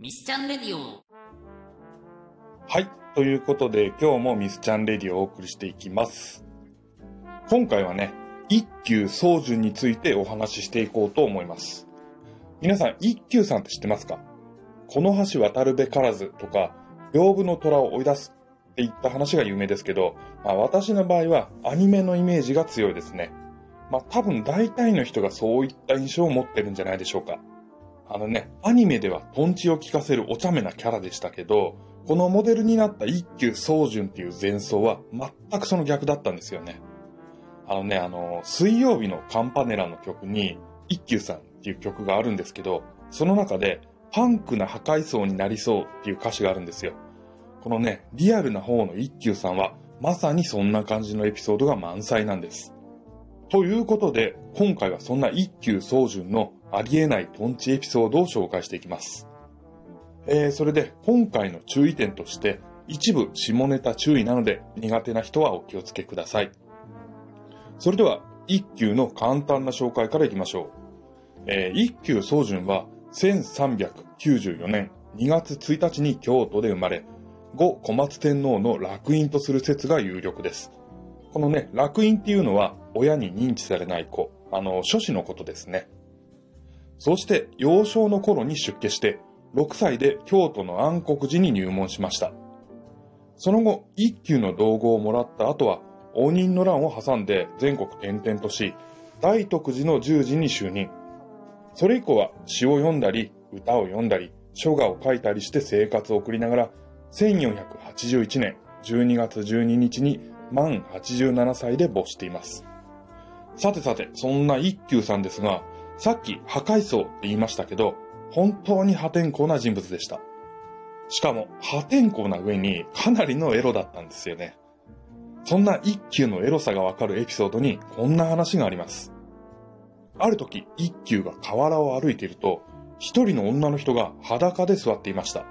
ミスチャンレディオはい。ということで、今日もミスチャンレディをお送りしていきます。今回はね、一休宗順についてお話ししていこうと思います。皆さん、一休さんって知ってますか？この橋渡るべからずとか、屏風の虎を追い出すっていった話が有名ですけど、まあ、私の場合はアニメのイメージが強いですね。まあ多分大体の人がそういった印象を持ってるんじゃないでしょうか。あのね、アニメではトンチを聞かせるお茶目なキャラでしたけど、このモデルになった一休宗順っていう前奏は全くその逆だったんですよね。あのね、あの、水曜日のカンパネラの曲に、一休さんっていう曲があるんですけど、その中で、パンクな破壊層になりそうっていう歌詞があるんですよ。このね、リアルな方の一休さんは、まさにそんな感じのエピソードが満載なんです。ということで、今回はそんな一休宗順のありえないトンチエピソードを紹介していきます。えー、それで今回の注意点として、一部下ネタ注意なので苦手な人はお気をつけください。それでは、一休の簡単な紹介からいきましょう。えー、一休宗順は1394年2月1日に京都で生まれ、後小松天皇の楽院とする説が有力です。このね、楽院っていうのは親に認知されない子、あの、諸子のことですね。そして幼少の頃に出家して、6歳で京都の安国寺に入門しました。その後、一級の道号をもらった後は、応仁の乱を挟んで全国転々とし、大徳寺の十字に就任。それ以降は詩を読んだり、歌を読んだり、書画を書いたりして生活を送りながら、1481年12月12日に満87歳で没しています。さてさて、そんな一休さんですが、さっき破壊層って言いましたけど、本当に破天荒な人物でした。しかも破天荒な上にかなりのエロだったんですよね。そんな一休のエロさがわかるエピソードにこんな話があります。ある時、一休が河原を歩いていると、一人の女の人が裸で座っていました。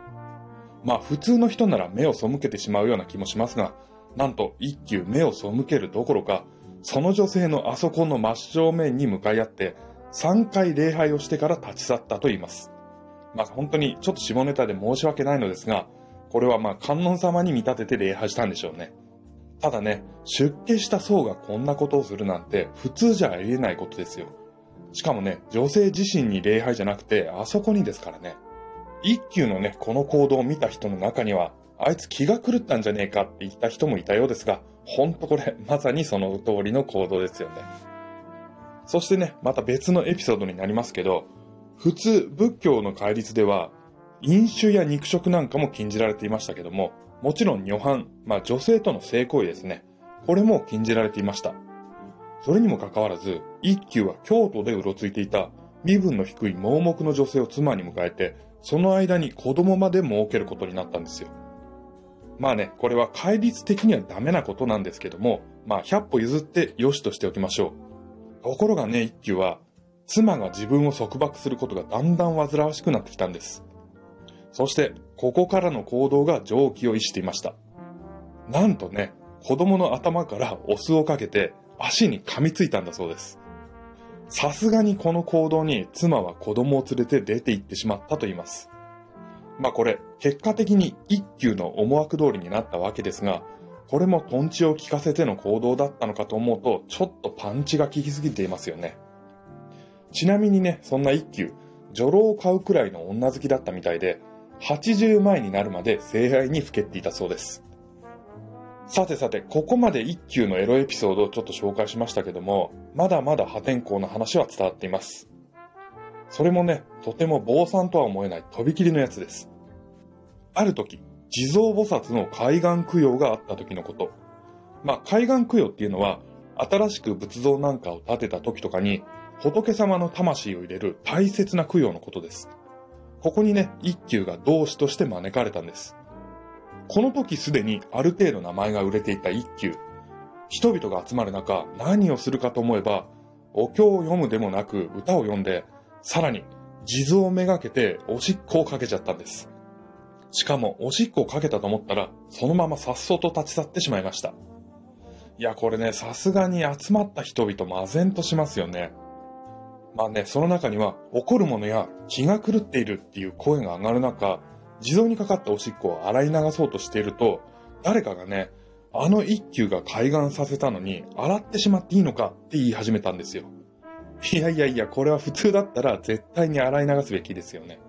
まあ普通の人なら目を背けてしまうような気もしますが、なんと一休目を背けるどころか、その女性のあそこの真正面に向かい合って、3回礼拝をしてから立ち去ったと言います。まあ本当にちょっと下ネタで申し訳ないのですが、これはまあ観音様に見立てて礼拝したんでしょうね。ただね、出家した僧がこんなことをするなんて普通じゃありえないことですよ。しかもね、女性自身に礼拝じゃなくて、あそこにですからね。一休のね、この行動を見た人の中には、あいつ気が狂ったんじゃねえかって言った人もいたようですが、ほんとこれ、まさにその通りの行動ですよね。そしてね、また別のエピソードになりますけど、普通仏教の戒律では、飲酒や肉食なんかも禁じられていましたけども、もちろん女犯、まあ女性との性行為ですね。これも禁じられていました。それにもかかわらず、一休は京都でうろついていた身分の低い盲目の女性を妻に迎えて、その間に子供まで設けることになったんですよ。まあね、これは戒律的にはダメなことなんですけども、まあ100歩譲って良しとしておきましょう。ところがね、一休は、妻が自分を束縛することがだんだん煩わしくなってきたんです。そして、ここからの行動が常軌を逸していました。なんとね、子供の頭からお酢をかけて足に噛みついたんだそうです。さすがにこの行動に妻は子供を連れて出て行ってしまったと言います。まあこれ、結果的に一休の思惑通りになったわけですが、これもトンチを効かせての行動だったのかと思うと、ちょっとパンチが効きすぎていますよね。ちなみにね、そんな一休、女郎を買うくらいの女好きだったみたいで、80前になるまで聖愛にふけっていたそうです。さてさて、ここまで一休のエロエピソードをちょっと紹介しましたけども、まだまだ破天荒な話は伝わっています。それもね、とても坊さんとは思えないとびきりのやつです。ある時、地蔵菩薩の海岸供養があった時のこと。まあ、海岸供養っていうのは、新しく仏像なんかを建てた時とかに、仏様の魂を入れる大切な供養のことです。ここにね、一休が同志として招かれたんです。この時すでにある程度名前が売れていた一休。人々が集まる中、何をするかと思えば、お経を読むでもなく歌を読んで、さらに地蔵をめがけておしっこをかけちゃったんです。しかも、おしっこをかけたと思ったら、そのままさっそうと立ち去ってしまいました。いや、これね、さすがに集まった人々も唖然としますよね。まあね、その中には怒る者や気が狂っているっていう声が上がる中、地蔵にかかったおしっこを洗い流そうとしていると、誰かがね、あの一休が海岸させたのに洗ってしまっていいのかって言い始めたんですよ。いやいやいや、これは普通だったら絶対に洗い流すべきですよね。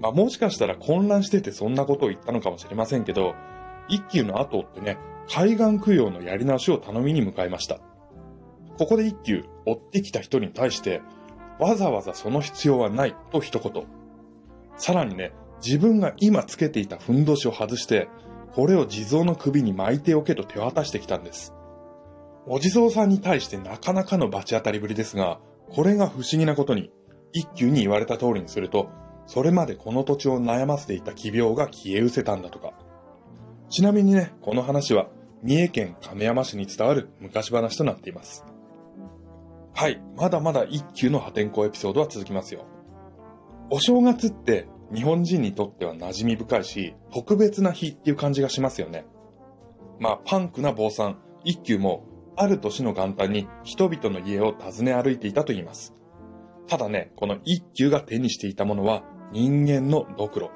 まあもしかしたら混乱しててそんなことを言ったのかもしれませんけど、一休の後ってね、海岸供養のやり直しを頼みに向かいました。ここで一休、追ってきた人に対して、わざわざその必要はないと一言。さらにね、自分が今つけていたふんどしを外して、これを地蔵の首に巻いておけと手渡してきたんです。お地蔵さんに対してなかなかの罰当たりぶりですが、これが不思議なことに、一休に言われた通りにすると、それまでこの土地を悩ませていた奇病が消え失せたんだとか。ちなみにね、この話は三重県亀山市に伝わる昔話となっています。はい、まだまだ一級の破天荒エピソードは続きますよ。お正月って日本人にとっては馴染み深いし、特別な日っていう感じがしますよね。まあ、パンクな坊さん、一休も、ある年の元旦に人々の家を訪ね歩いていたと言います。ただね、この一休が手にしていたものは人間のドクロ。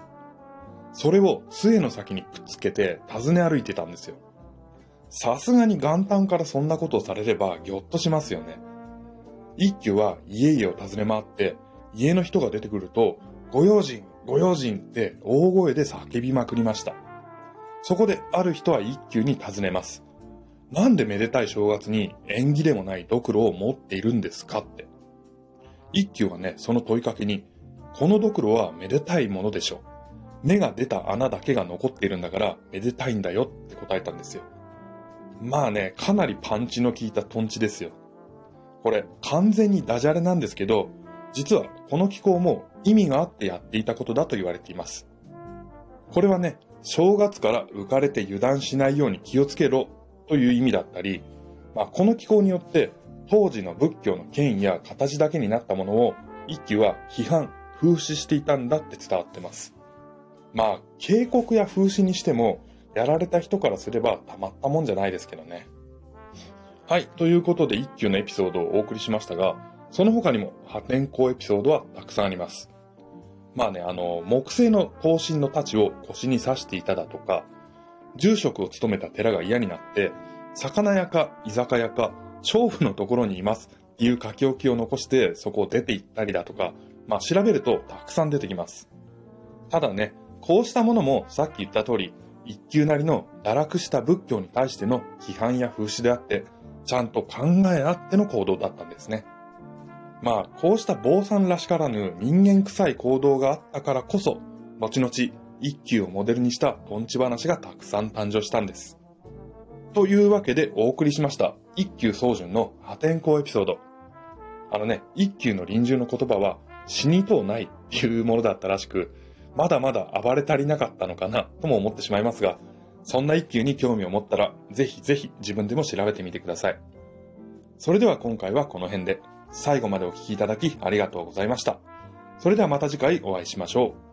それを杖の先にくっつけて訪ね歩いてたんですよ。さすがに元旦からそんなことをされればぎょっとしますよね。一休は家々を訪ね回って、家の人が出てくると、ご用心、ご用心って大声で叫びまくりました。そこである人は一休に尋ねます。なんでめでたい正月に縁起でもないドクロを持っているんですかって。一休はね、その問いかけに、このドクロはめでたいものでしょ。芽が出た穴だけが残っているんだからめでたいんだよって答えたんですよ。まあね、かなりパンチの効いたトンチですよ。これ完全にダジャレなんですけど、実はこの気候も意味があってやっていたことだと言われています。これはね、正月から浮かれて油断しないように気をつけろという意味だったり、まあ、この気候によって当時の仏教の権威や形だけになったものを一揆は批判、風刺していたんだって伝わってます。まあ、警告や風刺にしても、やられた人からすればたまったもんじゃないですけどね。はい。ということで、一休のエピソードをお送りしましたが、その他にも破天荒エピソードはたくさんあります。まあね、あの、木製の刀身の太刀を腰に刺していただとか、住職を務めた寺が嫌になって、魚屋か居酒屋か、娼婦のところにいますっていう書き置きを残してそこを出て行ったりだとか、まあ調べるとたくさん出てきます。ただね、こうしたものもさっき言った通り、一級なりの堕落した仏教に対しての批判や風刺であって、ちゃんと考えあっての行動だったんですね。まあ、こうした坊さんらしからぬ人間臭い行動があったからこそ、後々、一休をモデルにしたトンチ話がたくさん誕生したんです。というわけでお送りしました、一休宗純の破天荒エピソード。あのね、一休の臨終の言葉は、死にとうないっていうものだったらしく、まだまだ暴れ足りなかったのかなとも思ってしまいますが、そんな一休に興味を持ったら、ぜひぜひ自分でも調べてみてください。それでは今回はこの辺で、最後までお聴きいただきありがとうございました。それではまた次回お会いしましょう。